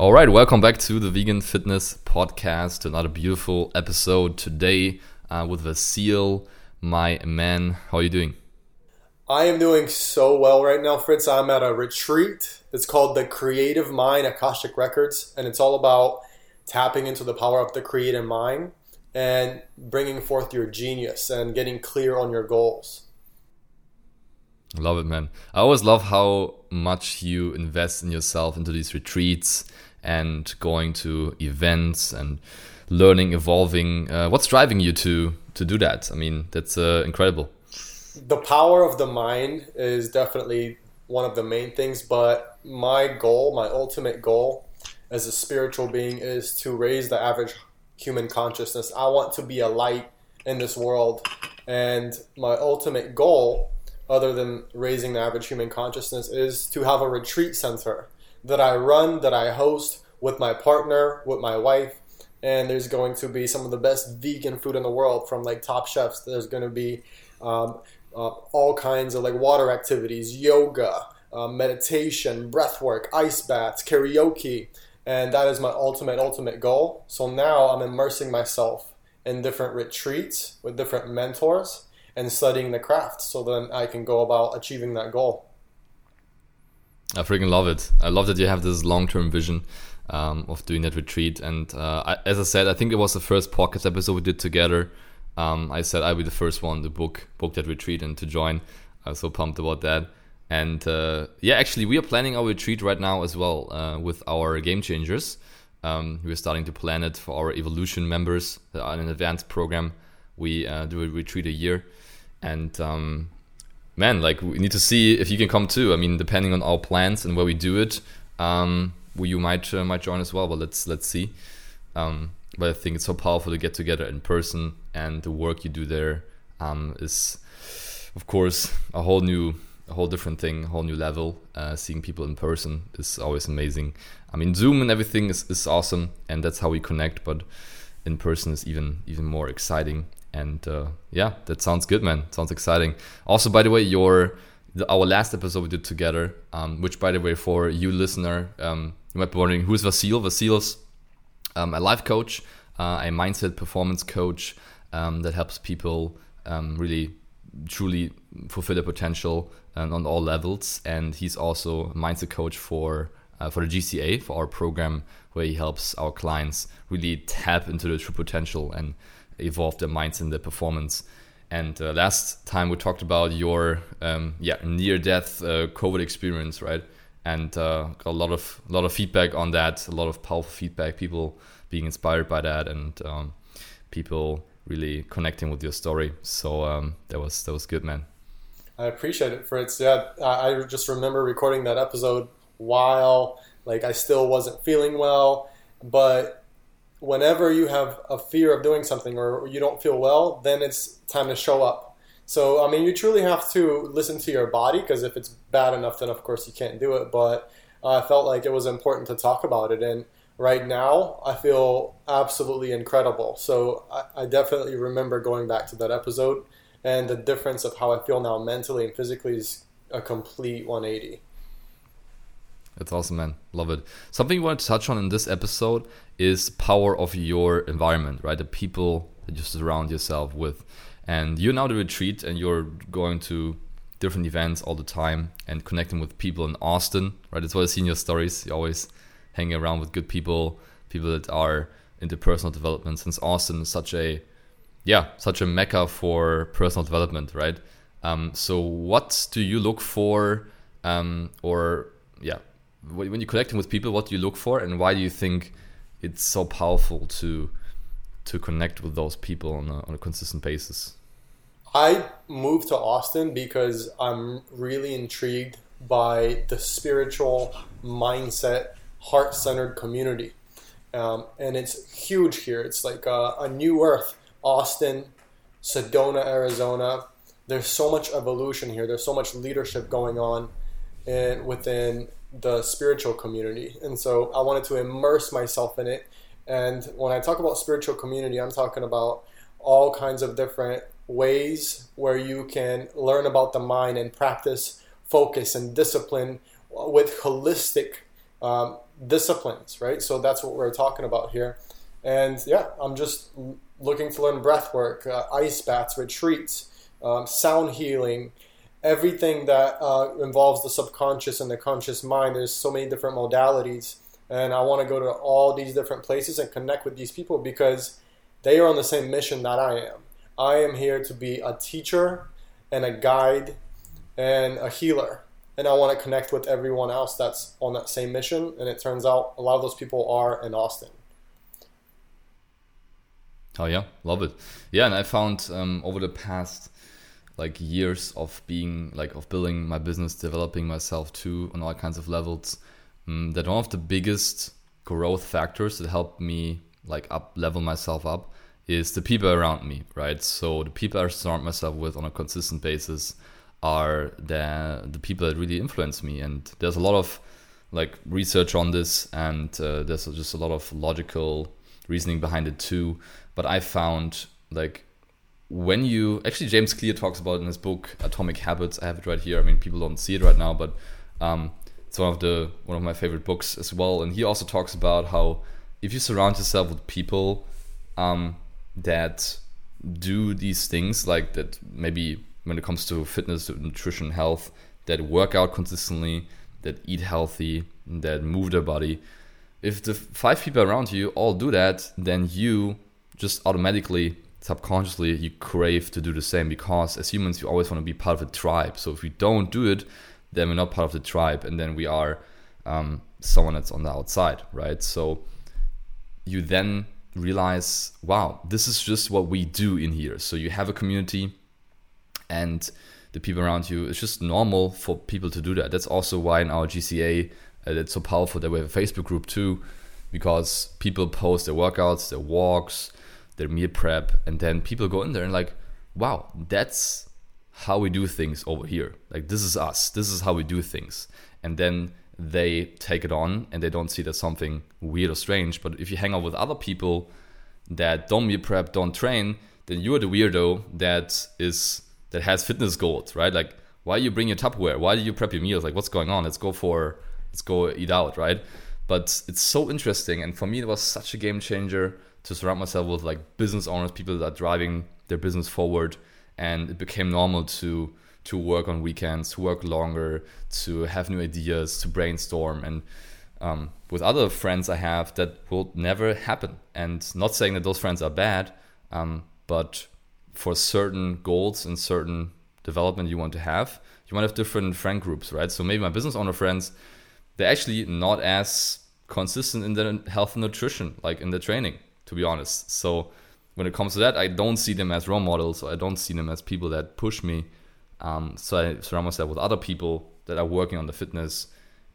All right, welcome back to the Vegan Fitness Podcast. Another beautiful episode today uh, with Vassil, my man. How are you doing? I am doing so well right now, Fritz. I'm at a retreat. It's called the Creative Mind Akashic Records, and it's all about tapping into the power of the creative mind and bringing forth your genius and getting clear on your goals. Love it, man. I always love how much you invest in yourself into these retreats and going to events and learning, evolving. Uh, what's driving you to to do that? I mean, that's uh, incredible. The power of the mind is definitely one of the main things, but my goal, my ultimate goal as a spiritual being is to raise the average human consciousness. I want to be a light in this world, and my ultimate goal, other than raising the average human consciousness, is to have a retreat center that I run, that I host with my partner, with my wife. And there's going to be some of the best vegan food in the world from like top chefs. There's going to be um, uh, all kinds of like water activities, yoga, uh, meditation, breath work, ice baths, karaoke. And that is my ultimate, ultimate goal. So now I'm immersing myself in different retreats with different mentors and studying the craft so then I can go about achieving that goal. I freaking love it. I love that you have this long term vision um, of doing that retreat. And uh, I, as I said, I think it was the first podcast episode we did together. Um, I said I'll be the first one to book book that retreat and to join. I was so pumped about that. And uh, yeah, actually, we are planning our retreat right now as well uh, with our game changers. Um, we're starting to plan it for our evolution members uh, an advanced program. We uh, do a retreat a year, and um, man, like we need to see if you can come too. I mean, depending on our plans and where we do it, um, you might uh, might join as well. But let's let's see. Um, but I think it's so powerful to get together in person, and the work you do there um, is, of course, a whole new, a whole different thing, a whole new level. Uh, seeing people in person is always amazing. I mean, Zoom and everything is, is awesome, and that's how we connect. But in person is even even more exciting and uh, yeah, that sounds good, man. Sounds exciting. Also, by the way, your the, our last episode we did together, um, which by the way, for you listener, um, you might be wondering who's Vassil. Vassil's um, a life coach, uh, a mindset performance coach um, that helps people um, really truly fulfill their potential and on all levels. And he's also a mindset coach for uh, for the GCA for our program, where he helps our clients really tap into their true potential and evolve their minds and their performance. And uh, last time we talked about your um, yeah near death uh, COVID experience, right? And uh, a lot of a lot of feedback on that, a lot of powerful feedback, people being inspired by that, and um, people really connecting with your story. So um, that was that was good, man. I appreciate it, Fritz. Yeah, I just remember recording that episode while like I still wasn't feeling well, but whenever you have a fear of doing something or you don't feel well, then it's time to show up. So, I mean, you truly have to listen to your body because if it's bad enough, then of course you can't do it. But I felt like it was important to talk about it. And right now, I feel absolutely incredible. So, I, I definitely remember going back to that episode. And the difference of how I feel now mentally and physically is a complete 180. That's awesome, man. Love it. Something you want to touch on in this episode is power of your environment, right? The people that you surround yourself with. And you're now the retreat and you're going to different events all the time and connecting with people in Austin, right? That's what I see in your stories. You always hanging around with good people, people that are into personal development since Austin is such a yeah, such a mecca for personal development, right? Um, so what do you look for um, or yeah, when you're connecting with people, what do you look for, and why do you think it's so powerful to to connect with those people on a, on a consistent basis? I moved to Austin because I'm really intrigued by the spiritual mindset, heart centered community. um, and it's huge here. It's like a, a new earth. Austin, Sedona, Arizona. There's so much evolution here. There's so much leadership going on, in, within the spiritual community, and so I wanted to immerse myself in it. And when I talk about spiritual community, I'm talking about all kinds of different ways where you can learn about the mind and practice focus and discipline with holistic um, disciplines, right? So that's what we're talking about here. And yeah, I'm just looking to learn breath work, uh, ice baths, retreats, um, sound healing, everything that uh, involves the subconscious and the conscious mind. There's so many different modalities. And I want to go to all these different places and connect with these people because they are on the same mission that I am. I am here to be a teacher and a guide and a healer. And I want to connect with everyone else that's on that same mission. And it turns out a lot of those people are in Austin. Oh yeah, love it. Yeah, and I found um, over the past like years of being like of building my business, developing myself too on all kinds of levels, um, that one of the biggest growth factors that helped me like up level myself up is the people around me, right? So the people I surround myself with on a consistent basis are the the people that really influence me, and there's a lot of like research on this, and uh, there's just a lot of logical reasoning behind it too. But I found like when you actually James Clear talks about in his book Atomic Habits. I have it right here. I mean, people don't see it right now, but um, it's one of the one of my favorite books as well. And he also talks about how if you surround yourself with people um, that do these things, like that, maybe when it comes to fitness, nutrition, health, that work out consistently, that eat healthy, that move their body. If the five people around you all do that, then you just automatically, subconsciously, you crave to do the same because as humans, you always want to be part of a tribe. So if we don't do it, then we're not part of the tribe, and then we are um, someone that's on the outside, right? So you then realize, wow, this is just what we do in here. So you have a community and the people around you. It's just normal for people to do that. That's also why in our GCA, uh, it's so powerful that we have a Facebook group too, because people post their workouts, their walks, their meal prep, and then people go in there and like, wow, that's how we do things over here. Like this is us. This is how we do things. And then they take it on and they don't see that something weird or strange. But if you hang out with other people that don't meal prep, don't train, then you're the weirdo that is that has fitness goals, right? Like why do you bring your Tupperware? Why do you prep your meals? Like what's going on? Let's go for let's go eat out, right? But it's so interesting, and for me, it was such a game changer to surround myself with like business owners, people that are driving their business forward, and it became normal to to work on weekends, to work longer, to have new ideas, to brainstorm. And um, with other friends I have, that will never happen. And not saying that those friends are bad, um, but for certain goals and certain development you want to have, you might have different friend groups, right? So maybe my business owner friends, they're actually not as consistent in their health and nutrition, like in the training, to be honest. So when it comes to that, I don't see them as role models. I don't see them as people that push me um, so I surround myself with other people that are working on the fitness,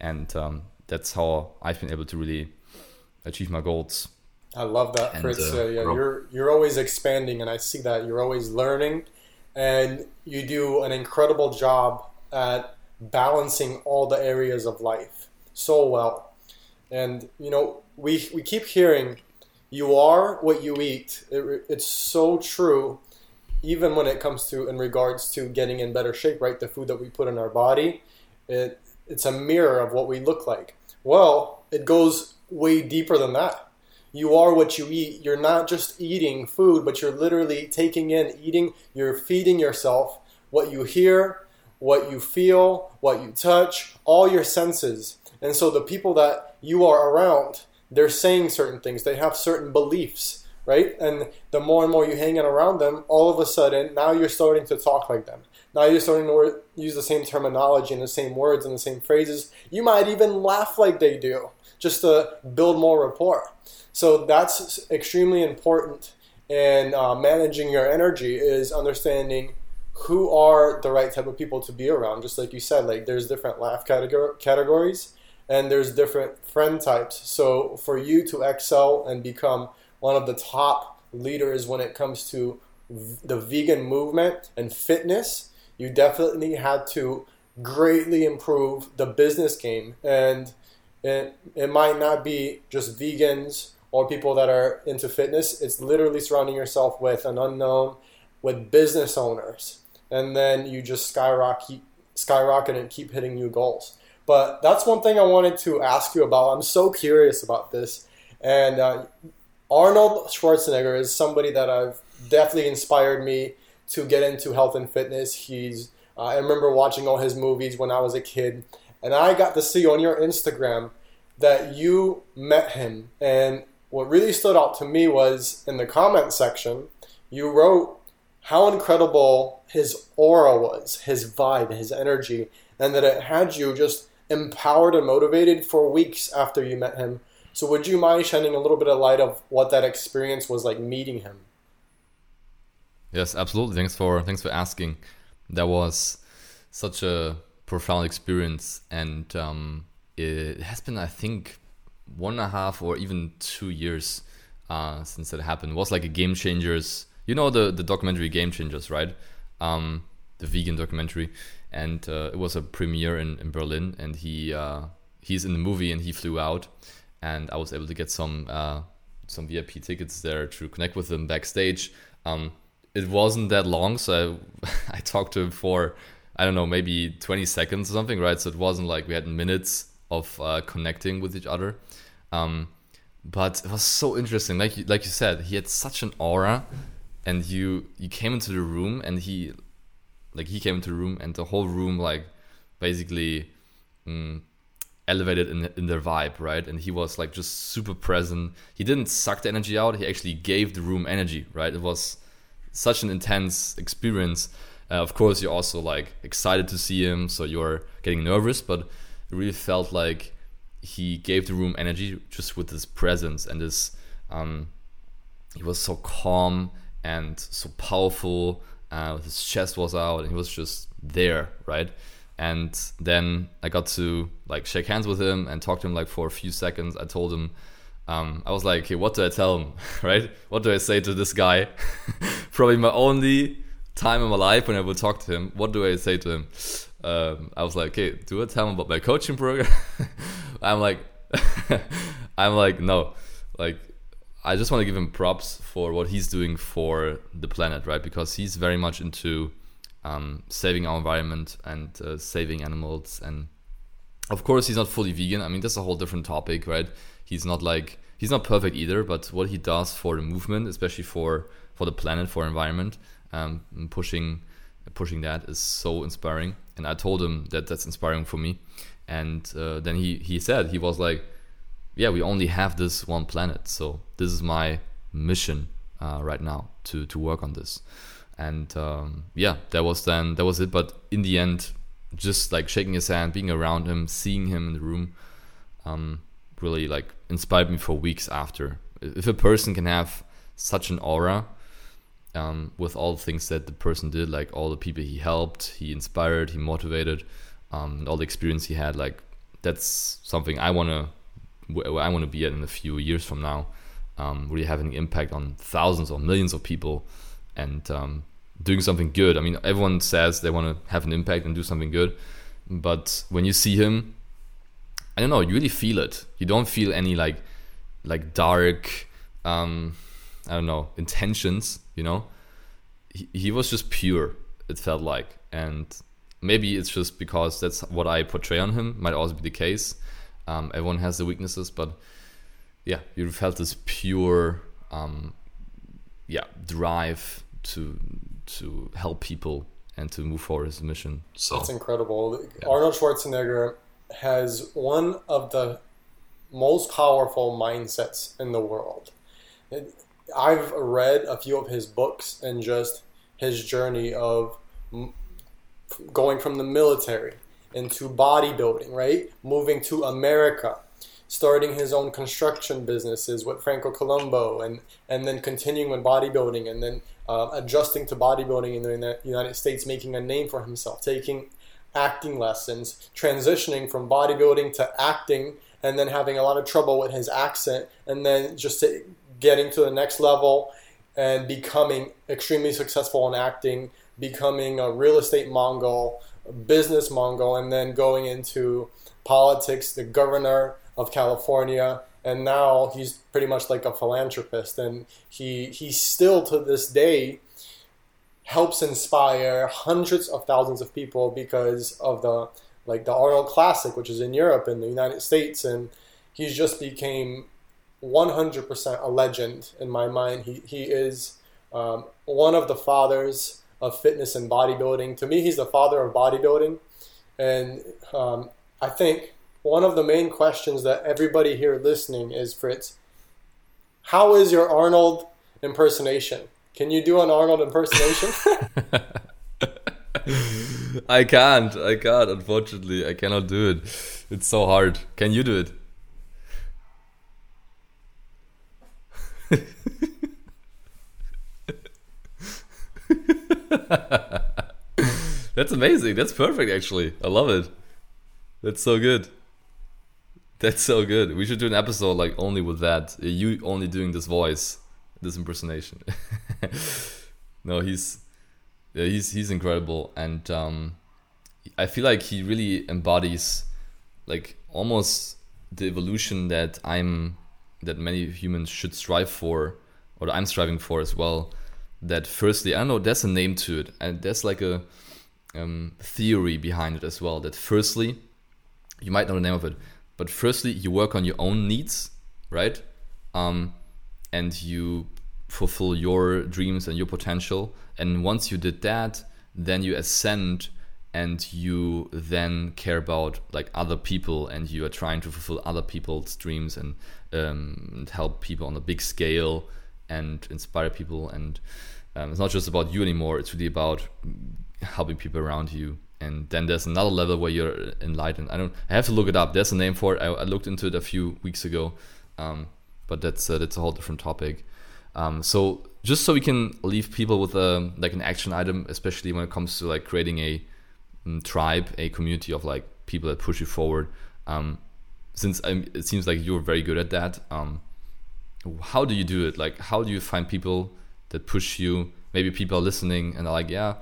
and um, that's how I've been able to really achieve my goals. I love that, and, Fritz. Uh, yeah, you're you're always expanding, and I see that you're always learning, and you do an incredible job at balancing all the areas of life so well. And you know, we we keep hearing, "You are what you eat." It, it's so true even when it comes to in regards to getting in better shape, right? The food that we put in our body, it it's a mirror of what we look like. Well, it goes way deeper than that. You are what you eat. You're not just eating food, but you're literally taking in, eating, you're feeding yourself what you hear, what you feel, what you touch, all your senses. And so the people that you are around, they're saying certain things, they have certain beliefs right? And the more and more you hang around them, all of a sudden, now you're starting to talk like them. Now you're starting to use the same terminology and the same words and the same phrases. You might even laugh like they do, just to build more rapport. So that's extremely important in uh, managing your energy is understanding who are the right type of people to be around. Just like you said, like there's different laugh categor- categories, and there's different friend types. So for you to excel and become one of the top leaders when it comes to the vegan movement and fitness, you definitely had to greatly improve the business game. And it, it might not be just vegans or people that are into fitness. It's literally surrounding yourself with an unknown, with business owners. And then you just skyrocket, skyrocket and keep hitting new goals. But that's one thing I wanted to ask you about. I'm so curious about this. And uh, Arnold Schwarzenegger is somebody that I've definitely inspired me to get into health and fitness. He's uh, I remember watching all his movies when I was a kid, and I got to see on your Instagram that you met him. And what really stood out to me was in the comment section, you wrote how incredible his aura was, his vibe, his energy, and that it had you just empowered and motivated for weeks after you met him so, would you mind shining a little bit of light of what that experience was like meeting him? Yes, absolutely. Thanks for thanks for asking. That was such a profound experience, and um, it has been, I think, one and a half or even two years uh, since that happened. It was like a game changers. You know the the documentary Game Changers, right? Um, the vegan documentary, and uh, it was a premiere in, in Berlin, and he uh, he's in the movie and he flew out and I was able to get some uh, some VIP tickets there to connect with him backstage. Um, it wasn't that long, so I, I talked to him for I don't know maybe 20 seconds or something, right? So it wasn't like we had minutes of uh, connecting with each other. Um, but it was so interesting, like you, like you said, he had such an aura, and you you came into the room and he like he came into the room and the whole room like basically. Mm, elevated in, in their vibe, right? And he was like just super present. He didn't suck the energy out. He actually gave the room energy, right? It was such an intense experience. Uh, of course, you're also like excited to see him, so you're getting nervous, but it really felt like he gave the room energy just with his presence and his. Um, he was so calm and so powerful. Uh, his chest was out, and he was just there, right? and then I got to like shake hands with him and talk to him like for a few seconds. I told him, um, I was like, "Hey, what do I tell him? right? What do I say to this guy? Probably my only time in my life when I would talk to him. What do I say to him?" Um, I was like, "Okay, do I tell him about my coaching program?" I'm like, I'm like, no, like I just want to give him props for what he's doing for the planet, right? Because he's very much into um, saving our environment and uh, saving animals. And of course, he's not fully vegan. I mean, that's a whole different topic, right? He's not like he's not perfect either, but what he does for the movement, especially for for the planet, for environment, um, pushing pushing that is so inspiring. And I told him that that's inspiring for me. And uh, then he he said he was like, yeah, we only have this one planet, so this is my mission uh, right now to to work on this and um, yeah, that was then that was it. But in the end, just like shaking his hand, being around him, seeing him in the room, um, really like inspired me for weeks after. If a person can have such an aura um, with all the things that the person did, like all the people he helped, he inspired, he motivated, um, and all the experience he had, like that's something I wanna where I want to be at in a few years from now. Um, really having an impact on thousands or millions of people and um, doing something good. I mean, everyone says they want to have an impact and do something good, but when you see him, I don't know, you really feel it. You don't feel any like like dark, um, I don't know, intentions. You know, he, he was just pure. It felt like, and maybe it's just because that's what I portray on him. Might also be the case. Um, everyone has the weaknesses, but yeah, you felt this pure, um, yeah, drive to to help people and to move forward his mission. So that's incredible. Yeah. Arnold Schwarzenegger has one of the most powerful mindsets in the world. I've read a few of his books and just his journey of going from the military into bodybuilding, right? Moving to America, starting his own construction businesses with Franco Columbu, and and then continuing with bodybuilding, and then uh, adjusting to bodybuilding in the United States, making a name for himself, taking acting lessons, transitioning from bodybuilding to acting, and then having a lot of trouble with his accent, and then just getting to the next level and becoming extremely successful in acting, becoming a real estate mogul, business mogul, and then going into politics, the governor of California, and now he's pretty much like a philanthropist, and he he still to this day helps inspire hundreds of thousands of people because of the like the Arnold Classic, which is in Europe and the United States, and he's just became 100% a legend in my mind. He he is um, one of the fathers of fitness and bodybuilding. To me, he's the father of bodybuilding, and um, I think one of the main questions that everybody here listening is Fritz, how is your Arnold impersonation? Can you do an Arnold impersonation? I can't. I can't. Unfortunately, I cannot do it. It's so hard. Can you do it? That's amazing. That's perfect, actually. I love it. That's so good. That's so good. We should do an episode like only with that. You only doing this voice, this impersonation. no, he's yeah, he's he's incredible, and um, I feel like he really embodies like almost the evolution that I'm that many humans should strive for, or I'm striving for as well. That firstly, I know there's a name to it, and there's like a um, theory behind it as well. That firstly, you might know the name of it, but firstly, you work on your own needs, right? Um, and you fulfill your dreams and your potential. And once you did that, then you ascend and you then care about like other people and you are trying to fulfill other people's dreams and, um, and help people on a big scale and inspire people and um, it's not just about you anymore it's really about helping people around you and then there's another level where you're enlightened. I don't. I have to look it up. There's a name for it. I, I looked into it a few weeks ago, um, but that's uh, that's a whole different topic. Um, so just so we can leave people with a like an action item, especially when it comes to like creating a um, tribe, a community of like people that push you forward. Um, since I'm, it seems like you're very good at that, um, how do you do it? Like, how do you find people that push you? Maybe people are listening and are like, yeah,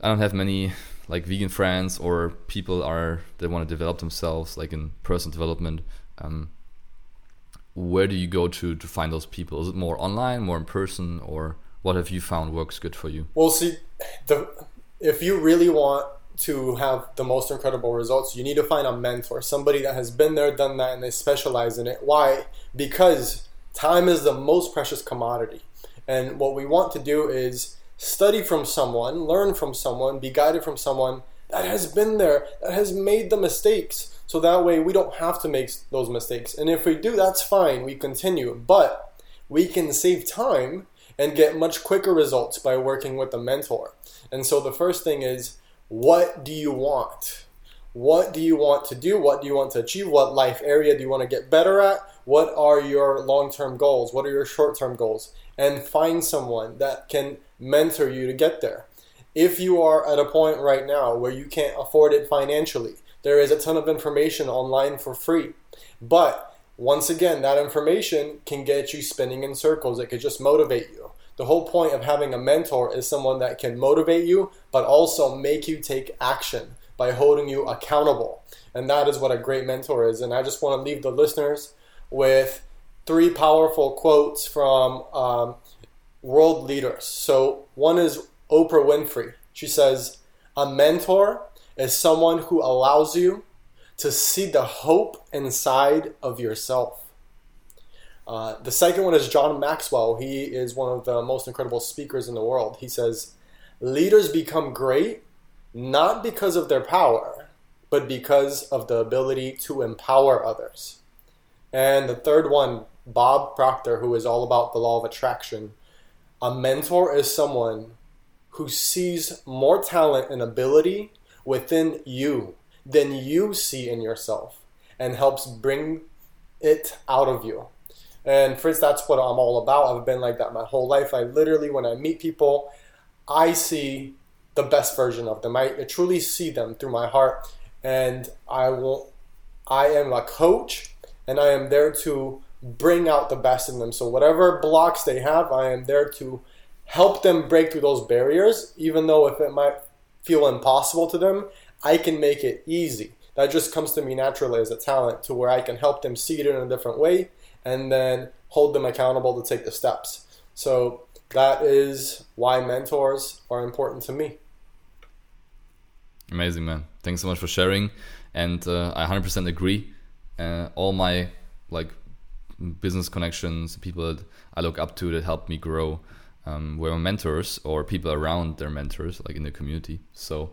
I don't have many like vegan friends or people are they want to develop themselves like in personal development um, where do you go to to find those people is it more online more in person or what have you found works good for you well see the if you really want to have the most incredible results you need to find a mentor somebody that has been there done that and they specialize in it why because time is the most precious commodity and what we want to do is study from someone, learn from someone, be guided from someone that has been there, that has made the mistakes. So that way we don't have to make those mistakes. And if we do, that's fine, we continue. But we can save time and get much quicker results by working with a mentor. And so the first thing is what do you want? What do you want to do? What do you want to achieve? What life area do you want to get better at? What are your long term goals? What are your short term goals? And find someone that can mentor you to get there. If you are at a point right now where you can't afford it financially, there is a ton of information online for free. But once again, that information can get you spinning in circles. It could just motivate you. The whole point of having a mentor is someone that can motivate you, but also make you take action by holding you accountable. And that is what a great mentor is. And I just want to leave the listeners with three powerful quotes from um, world leaders. So one is Oprah Winfrey. She says, A mentor is someone who allows you to see the hope inside of yourself. Uh, the second one is John Maxwell. He is one of the most incredible speakers in the world. He says, Leaders become great not because of their power, but because of the ability to empower others. And the third one, Bob Proctor, who is all about the law of attraction. A mentor is someone who sees more talent and ability within you than you see in yourself and helps bring it out of you. And Fritz, that's what I'm all about. I've been like that my whole life. I literally, when I meet people, I see the best version of them. I, truly see them through my heart, and I will. I am a coach, and I am there to bring out the best in them. So whatever blocks they have, I am there to help them break through those barriers, even though if it might feel impossible to them, I can make it easy. That just comes to me naturally as a talent to where I can help them see it in a different way and then hold them accountable to take the steps. So that is why mentors are important to me. Amazing, man. Thanks so much for sharing. And uh, I 100% agree. Uh, all my like business connections, people that I look up to that help me grow, um, were mentors or people around their mentors, like in the community. So,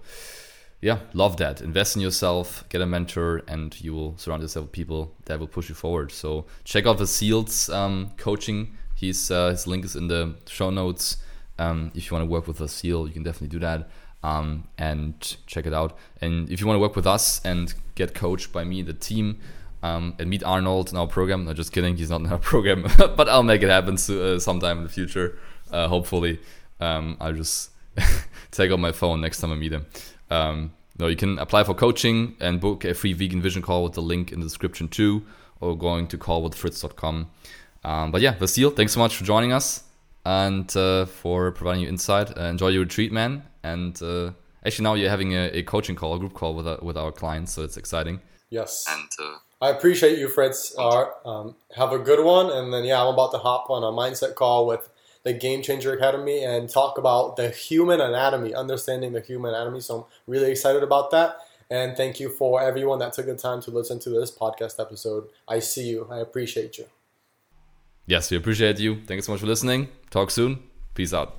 yeah, love that. Invest in yourself, get a mentor, and you will surround yourself with people that will push you forward. So, check out the Seals um, coaching. He's, uh, his link is in the show notes. Um, if you want to work with Vassil, you can definitely do that. Um, and check it out. And if you want to work with us and get coached by me, the team, um, and meet Arnold in our program. No, just kidding. He's not in our program, but I'll make it happen so, uh, sometime in the future. Uh, hopefully, um, I'll just take out my phone next time I meet him. Um, no, you can apply for coaching and book a free vegan vision call with the link in the description too, or going to callwithfritz.com. Um, but yeah, Vassil, thanks so much for joining us and uh, for providing you insight. Uh, enjoy your retreat, man. And uh, actually, now you're having a, a, coaching call, a group call with, uh, with our clients, so it's exciting. Yes. And uh, I appreciate you, Fritz. Um, have a good one. And then, yeah, I'm about to hop on a mindset call with the Game Changer Academy and talk about the human anatomy, understanding the human anatomy. So I'm really excited about that. And thank you for everyone that took the time to listen to this podcast episode. I see you. I appreciate you. Yes, we appreciate you. Thank you so much for listening. Talk soon. Peace out.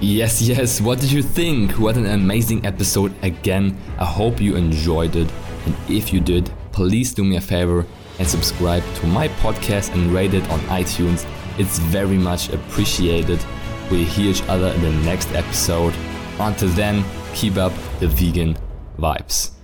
Yes, yes. What did you think? What an amazing episode again. I hope you enjoyed it. And if you did, please do me a favor and subscribe to my podcast and rate it on iTunes. It's very much appreciated. We'll hear each other in the next episode. Until then, keep up the vegan vibes.